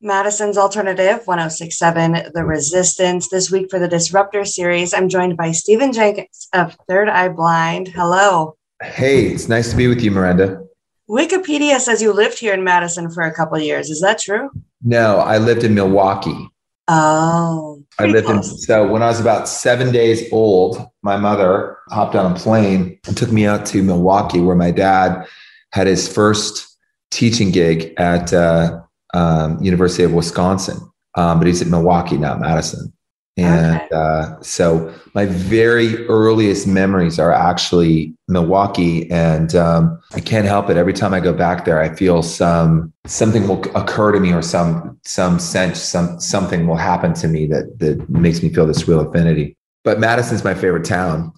Madison's Alternative 1067 The Resistance. This week for the Disruptor series, I'm joined by Stephan Jenkins of Third Eye Blind. Hello. Hey, it's nice to be with you, Miranda. Wikipedia says you lived here in Madison for a couple years. Is that true? No, I lived in Milwaukee. Oh. I lived close. in so when I was about seven days old, my mother hopped on a plane and took me out to Milwaukee, where my dad had his first teaching gig at uh, um, University of Wisconsin, um, but he's at Milwaukee now, Madison. And okay. uh, so my very earliest memories are actually Milwaukee, and um, I can't help it. Every time I go back there, I feel some something will occur to me, or some some sense, some something will happen to me that that makes me feel this real affinity. But Madison's my favorite town.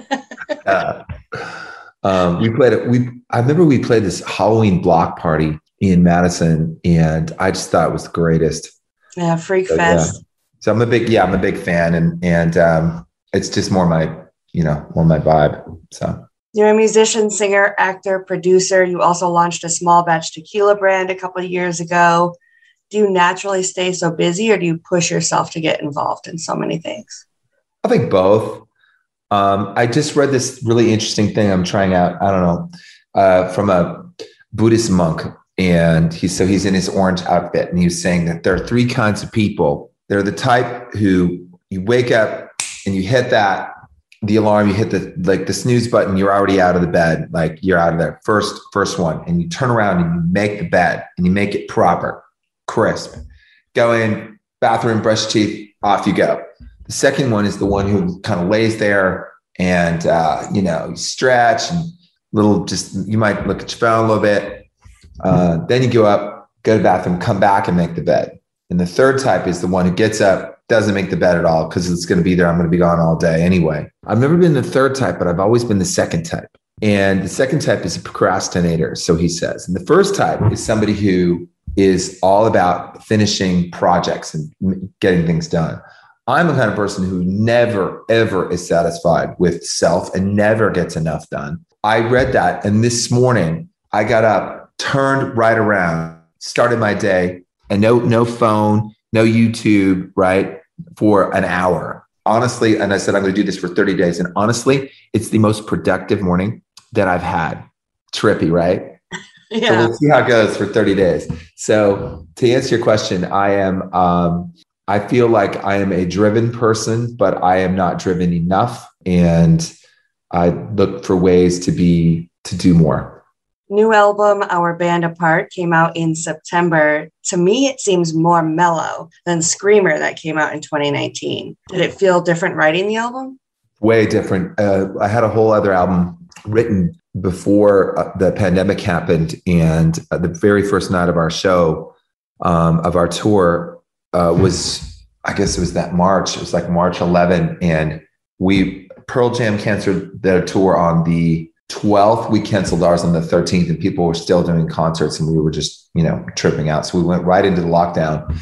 uh, um, we played. We I remember we played this Halloween block party in Madison, and I just thought it was the greatest. Yeah, Freak so, Fest. Yeah. So I'm a big, yeah, I'm a big fan, and and um, it's just more my, you know, more my vibe. So you're a musician, singer, actor, producer. You also launched a small batch tequila brand a couple of years ago. Do you naturally stay so busy, or do you push yourself to get involved in so many things? I think both. Um, I just read this really interesting thing I'm trying out. I don't know uh, from a Buddhist monk and he's so he's in his orange outfit and he was saying that there are three kinds of people. They're the type who you wake up and you hit that the alarm you hit the like the snooze button you're already out of the bed like you're out of there. First first one. And you turn around and you make the bed and you make it proper crisp. Go in bathroom brush teeth off you go. The second one is the one who kind of lays there and uh, you know you stretch and little just you might look at your phone a little bit uh, then you go up, go to the bathroom, come back and make the bed. And the third type is the one who gets up, doesn't make the bed at all because it's going to be there. I'm going to be gone all day anyway. I've never been the third type, but I've always been the second type. And the second type is a procrastinator, so he says. And the first type is somebody who is all about finishing projects and getting things done. I'm the kind of person who never, ever is satisfied with self and never gets enough done. I read that. And this morning, I got up turned right around, started my day, and no no phone, no YouTube, right, for an hour. Honestly, and I said I'm going to do this for 30 days, and honestly, it's the most productive morning that I've had. Trippy, right? Yeah. So we'll see how it goes for 30 days. So to answer your question, I am um, I feel like I am a driven person, but I am not driven enough. And I look for ways to be to do more new album, Our Bande Apart, came out in September. To me, it seems more mellow than Screamer that came out in 2019. Did it feel different writing the album? Way different. Uh, I had a whole other album written before uh, the pandemic happened. And uh, the very first night of our show, um, of our tour, uh, was, I guess it was that March. It was like March 11. And we, Pearl Jam canceled their tour on the 12th, we canceled ours on the 13th, and people were still doing concerts, and we were just, you know, tripping out. So we went right into the lockdown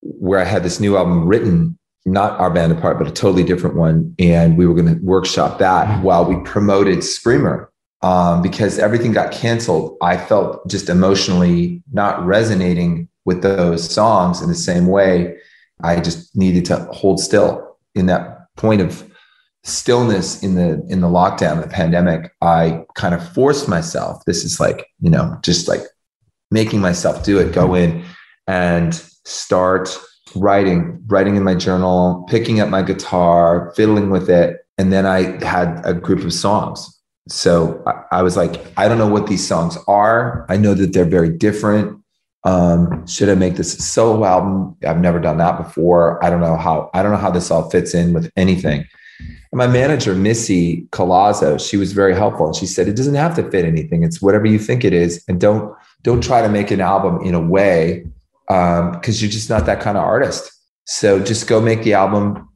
where I had this new album written, not our bande apart, but a totally different one. And we were going to workshop that while we promoted Screamer. Um, because everything got canceled, I felt just emotionally not resonating with those songs in the same way. I just needed to hold still in that point of stillness in the in the lockdown the pandemic i kind of forced myself. This is like you know just like making myself do it go in and start writing writing in my journal picking up my guitar fiddling with it. And then i had a group of songs. So I, I was like i don't know what these songs are. I know that they're very different. Um, should i make this a solo album? I've never done that before. I don't know how i don't know how this all fits in with anything and my manager, Missy Colazzo, she was very helpful. And she said, it doesn't have to fit anything. It's whatever you think it is. And don't, don't try to make an album in a way because um, you're just not that kind of artist. So just go make the album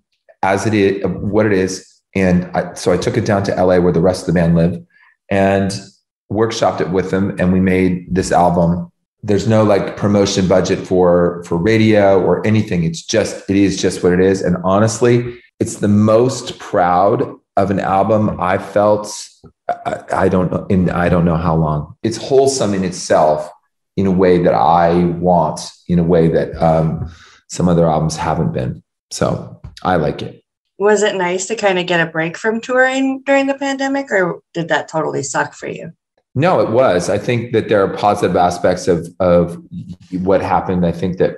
as it is, what it is. And I, so I took it down to LA where the rest of the band live and workshopped it with them. And we made this album. There's no like promotion budget for, for radio or anything. It's just, it is just what it is. And honestly, it's the most proud of an album I felt I, I don't know in I don't know how long. It's wholesome in itself in a way that I want, in a way that um, some other albums haven't been. So I like it. Was it nice to kind of get a break from touring during the pandemic, or did that totally suck for you? No, it was. I think that there are positive aspects of of what happened. I think that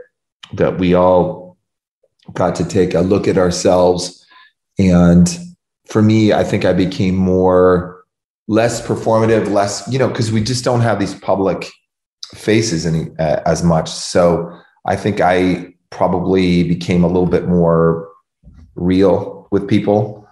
that we all got to take a look at ourselves, and for me, I think I became more less performative, less you know, because we just don't have these public faces any uh, as much. So I think I probably became a little bit more real with people.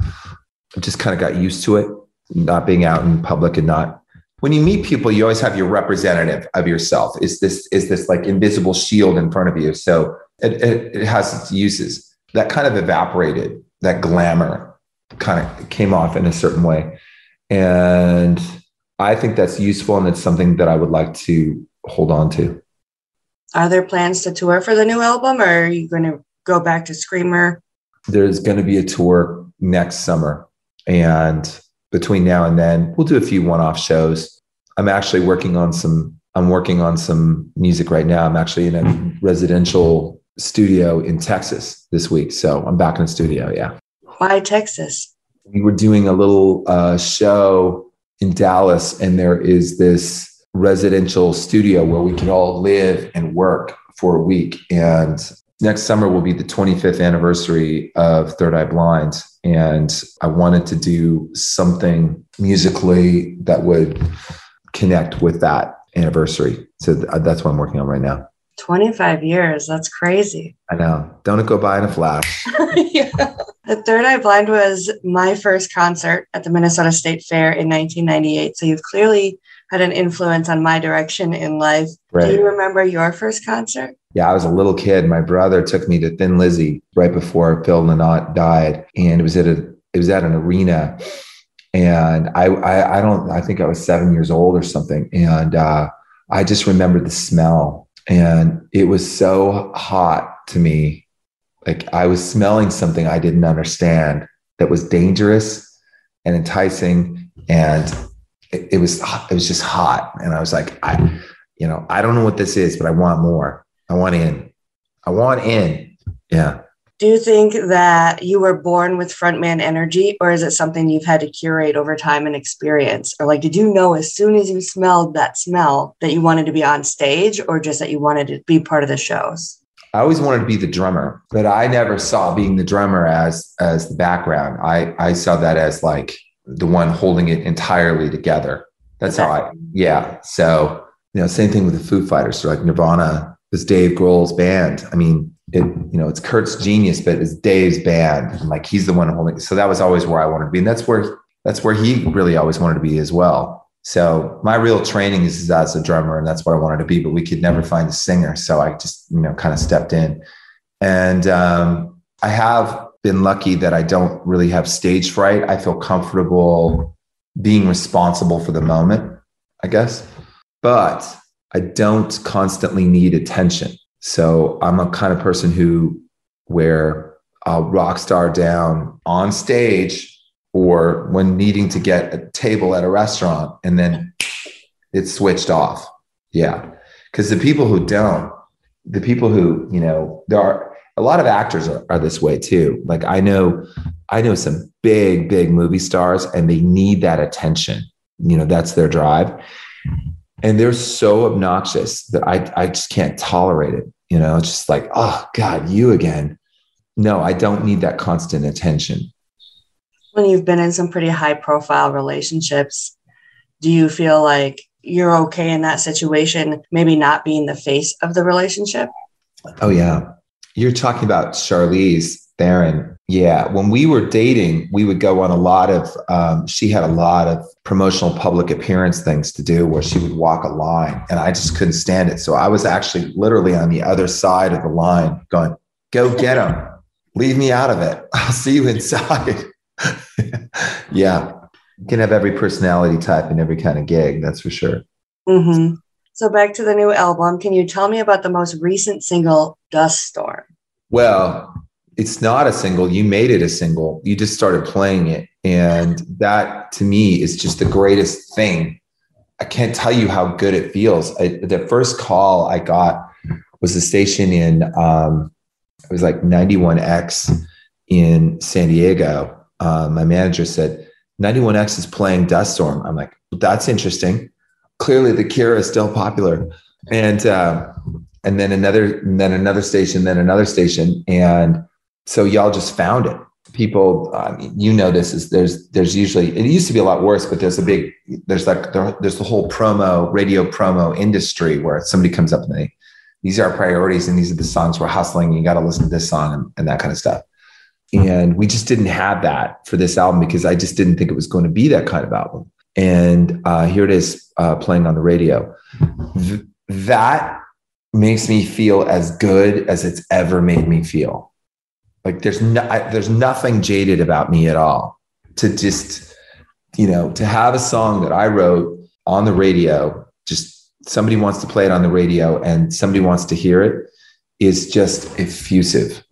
I just kind of got used to it, not being out in public and not. When you meet people, you always have your representative of yourself. Is this is this like invisible shield in front of you? So it, it, it has its uses. That kind of evaporated. That glamour kind of came off in a certain way, and I think that's useful, and it's something that I would like to hold on to. Are there plans to tour for the new album, or are you going to go back to Screamer? There's going to be a tour next summer, and between now and then, we'll do a few one-off shows. I'm actually working on some. I'm working on some music right now. I'm actually in a mm-hmm. residential studio in Texas this week, so I'm back in the studio. Yeah. Why Texas? We were doing a little uh, show in Dallas, and there is this residential studio where we can all live and work for a week. And next summer will be the 25th anniversary of Third Eye Blind. And I wanted to do something musically that would connect with that anniversary. So that's what I'm working on right now. 25 years. That's crazy. I know. Don't it go by in a flash? yeah. The Third Eye Blind was my first concert at the Minnesota State Fair in 1998. So you've clearly had an influence on my direction in life. Right. Do you remember your first concert? Yeah, I was a little kid. My brother took me to Thin Lizzy right before Phil Lynott died, and it was at a it was at an arena, and I I, I don't I think I was seven years old or something, and uh, I just remember the smell, and it was so hot to me, like I was smelling something I didn't understand that was dangerous and enticing and it, it was it was just hot, and I was like, I, you know, I don't know what this is, but I want more. I want in. I want in. Yeah. Do you think that you were born with frontman energy, or is it something you've had to curate over time and experience? Or like, did you know as soon as you smelled that smell that you wanted to be on stage, or just that you wanted to be part of the shows? I always wanted to be the drummer, but I never saw being the drummer as as the background. I I saw that as like the one holding it entirely together. That's how I, yeah. So, you know, same thing with the Foo Fighters. So like Nirvana is Dave Grohl's band. I mean, it, you know, it's Kurt's genius, but it's Dave's band. And like he's the one holding. So that was always where I wanted to be. And that's where, that's where he really always wanted to be as well. So my real training is as a drummer, and that's what I wanted to be. But we could never find a singer, so I just you know kind of stepped in, and um, I have been lucky that I don't really have stage fright. I feel comfortable being responsible for the moment, I guess. But I don't constantly need attention. So I'm a kind of person who, where I'll rock star down on stage or when needing to get a table at a restaurant and then it's switched off. Yeah. Because the people who don't, the people who, you know, there are, a lot of actors are, are this way too. Like I know, I know some big, big movie stars and they need that attention. You know, that's their drive. And they're so obnoxious that I, I just can't tolerate it. You know, it's just like, oh God, you again. No, I don't need that constant attention. When you've been in some pretty high profile relationships, do you feel like you're okay in that situation, maybe not being the face of the relationship? Oh, yeah. You're talking about Charlize Theron. Yeah. When we were dating, we would go on a lot of, um, she had a lot of promotional public appearance things to do where she would walk a line and I just couldn't stand it. So I was actually literally on the other side of the line going, go get him. Leave me out of it. I'll see you inside. yeah. You can have every personality type and every kind of gig. That's for sure. Mm-hmm. So back to the new album. Can you tell me about the most recent single, Dust Storm? Well, it's not a single. You made it a single. You just started playing it. And that to me is just the greatest thing. I can't tell you how good it feels. I, the first call I got was the station in, um, it was like 91X in San Diego. Uh, my manager said, 91X is playing Dust Storm. I'm like, that's interesting. Clearly, the Cure is still popular. And, uh, and then another, and then another station, then another station. And so y'all just found it people mean, you know this is there's there's usually it used to be a lot worse but there's a big there's like there's the whole promo radio promo industry where somebody comes up and they these are our priorities and these are the songs we're hustling you got to listen to this song and, and, that kind of stuff and we just didn't have that for this album because i just didn't think it was going to be that kind of album and uh, here it is uh, playing on the radio Th- that makes me feel as good as it's ever made me feel like there's no, I, there's nothing jaded about me at all. To just, you know, to have a song that I wrote on the radio, just somebody wants to play it on the radio and somebody wants to hear it is just effusive.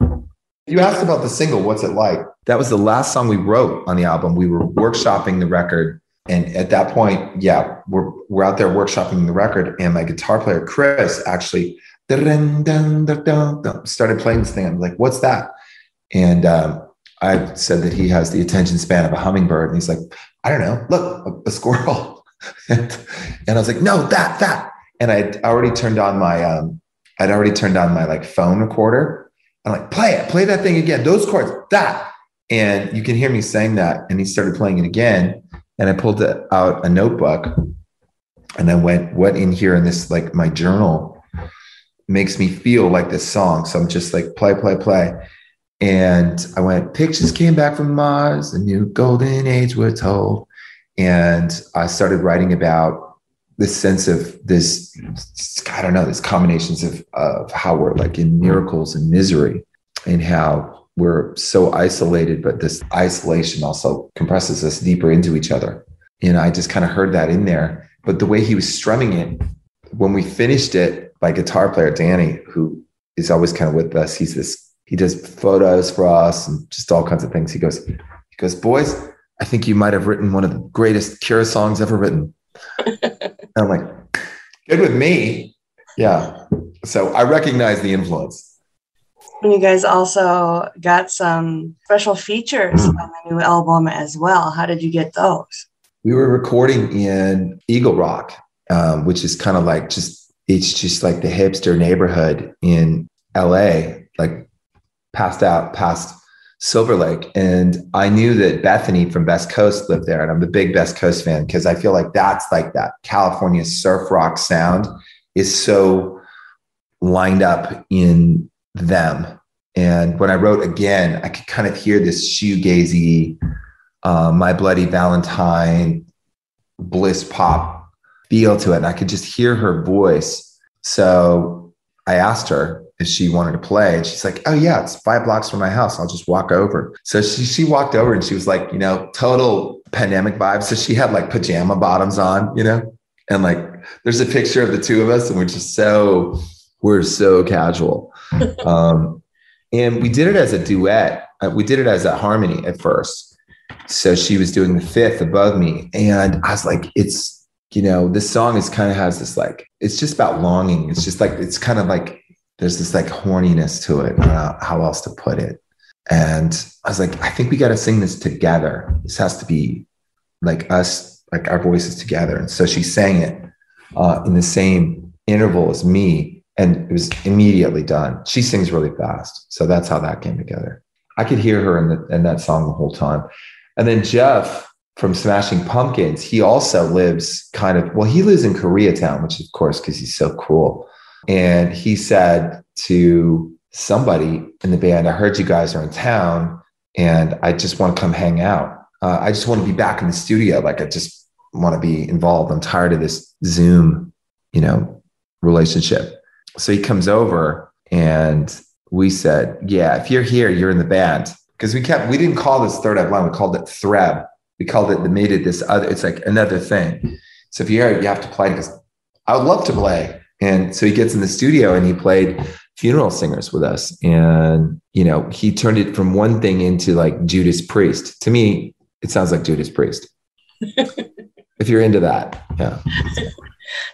You asked about the single, what's it like? That was the last song we wrote on the album. We were workshopping the record. And at that point, yeah, we're, we're out there workshopping the record. And my guitar player, Chris, actually started playing this thing. I'm like, what's that? And um, I said that he has the attention span of a hummingbird. And he's like, I don't know, look, a, a squirrel. and, I was like, no, that, that. And I'd already turned on my, um, I'd already turned on my like phone recorder. I'm like, play it, play that thing again. Those chords, that. And you can hear me saying that. And he started playing it again. And I pulled out a notebook and I went, what in here in this, like my journal makes me feel like this song. So I'm just like, play, play, play. And I went, pictures came back from Mars, a new golden age, we're told. And I started writing about this sense of this, I don't know, this combinations of, of how we're like in miracles and misery and how we're so isolated, but this isolation also compresses us deeper into each other. And I just kind of heard that in there. But the way he was strumming it, when we finished it, my guitar player, Danny, who is always kind of with us, he's this he does photos for us and just all kinds of things. He goes, he goes, boys, I think you might have written one of the greatest Cure songs ever written. I'm like, good with me. Yeah. So I recognize the influence. And you guys also got some special features mm. on the new album as well. How did you get those? We were recording in Eagle Rock, um, which is kind of like just, it's just like the hipster neighborhood in LA, like passed out past Silver Lake. And I knew that Bethany from Best Coast lived there. And I'm a big Best Coast fan because I feel like that's like that California surf rock sound is so lined up in them. And when I wrote again, I could kind of hear this shoegazy, uh, My Bloody Valentine, bliss pop feel to it. And I could just hear her voice. So I asked her, if she wanted to play. And she's like, Oh yeah, it's five blocks from my house. I'll just walk over. So she she walked over and she was like, you know, total pandemic vibes. So she had like pajama bottoms on, you know, and like there's a picture of the two of us, and we're just so we're so casual. um, and we did it as a duet. Uh, we did it as a harmony at first. So she was doing the fifth above me, and I was like, it's you know, this song is kind of has this like, it's just about longing. It's just like, it's kind of like there's this like horniness to it. how else to put it. And I was like, I think we got to sing this together. This has to be like us, like our voices together. And so she sang it uh, in the same interval as me, and it was immediately done. She sings really fast, so that's how that came together. I could hear her in, the, in that song the whole time. And then Jeff from Smashing Pumpkins, he also lives kind of well, he lives in Koreatown, which of course because he's so cool. And he said to somebody in the band, I heard you guys are in town and I just want to come hang out. Uh, I just want to be back in the studio. Like I just want to be involved. I'm tired of this Zoom, you know, relationship. So he comes over and we said, yeah, if you're here, you're in the band. Because we kept, we didn't call this third eye blind, we called it Threb. We called it, the made it this other, it's like another thing. So if you're here, you have to play because I would love to play. And so he gets in the studio and he played funeral singers with us. And, you know, he turned it from one thing into like Judas Priest. To me, it sounds like Judas Priest. if you're into that. Yeah.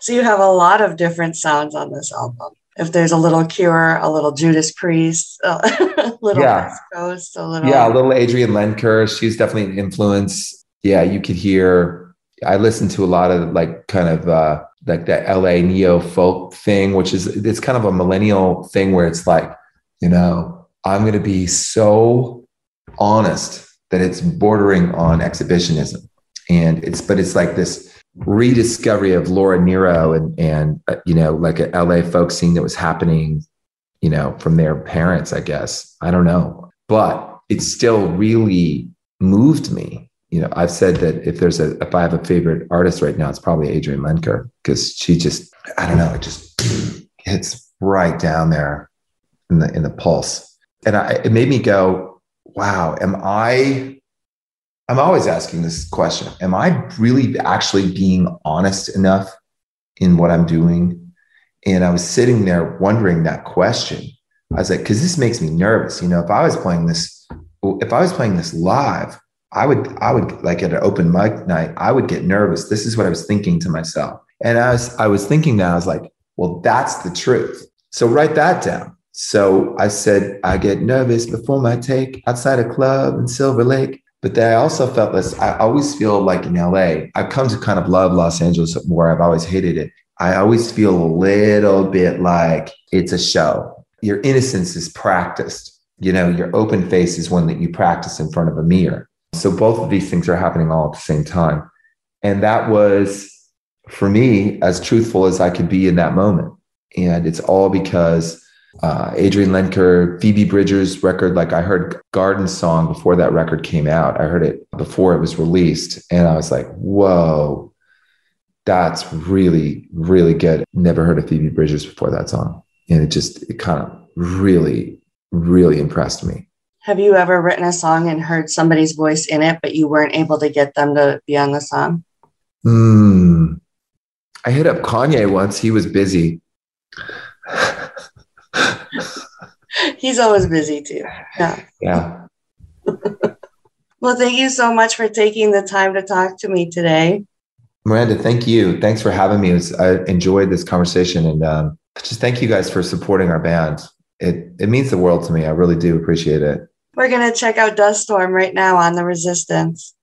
So you have a lot of different sounds on this album. If there's a little Cure, a little Judas Priest, a little yeah. Best Coast, a little yeah, a little Adrienne Lenker. She's definitely an influence. Yeah, you could hear. I listen to a lot of like kind of uh, like that LA neo folk thing, which is it's kind of a millennial thing where it's like, you know, I'm going to be so honest that it's bordering on exhibitionism and it's but it's like this rediscovery of Laura Nyro and and uh, you know like a LA folk scene that was happening, you know, from their parents, I guess. I don't know, but it still really moved me. You know, I've said that if there's a if I have a favorite artist right now, it's probably Adrienne Lenker because she just I don't know, it just hits right down there in the in the pulse, and I, it made me go, wow, am I I'm always asking this question Am I really actually being honest enough in what I'm doing? And I was sitting there wondering that question. I was like, because this makes me nervous. You know, if I was playing this, if I was playing this live, I would, I would like at an open mic night, I would get nervous. This is what I was thinking to myself. And I was, I was thinking that I was like, well, that's the truth. So write that down. So I said, I get nervous before my take outside a club in Silver Lake. But then I also felt this. I always feel like in LA, I've come to kind of love Los Angeles more. I've always hated it. I always feel a little bit like it's a show. Your innocence is practiced. You know, your open face is one that you practice in front of a mirror. So both of these things are happening all at the same time. And that was, for me, as truthful as I could be in that moment. And it's all because uh, Adrienne Lenker, Phoebe Bridgers record. Like I heard Garden Song before that record came out. I heard it before it was released. And I was like, whoa, that's really, really good. Never heard of Phoebe Bridgers before that song. And it just, it kind of really, really impressed me. Have you ever written a song and heard somebody's voice in it, but you weren't able to get them to be on the song? Hmm. I hit up Kanye once. He was busy. He's always busy too. Yeah. Yeah. well, thank you so much for taking the time to talk to me today. Miranda, thank you. Thanks for having me. Was, I enjoyed this conversation and um, just thank you guys for supporting our band. It it means the world to me. I really do appreciate it. We're gonna check out Dust Storm right now on the Resistance.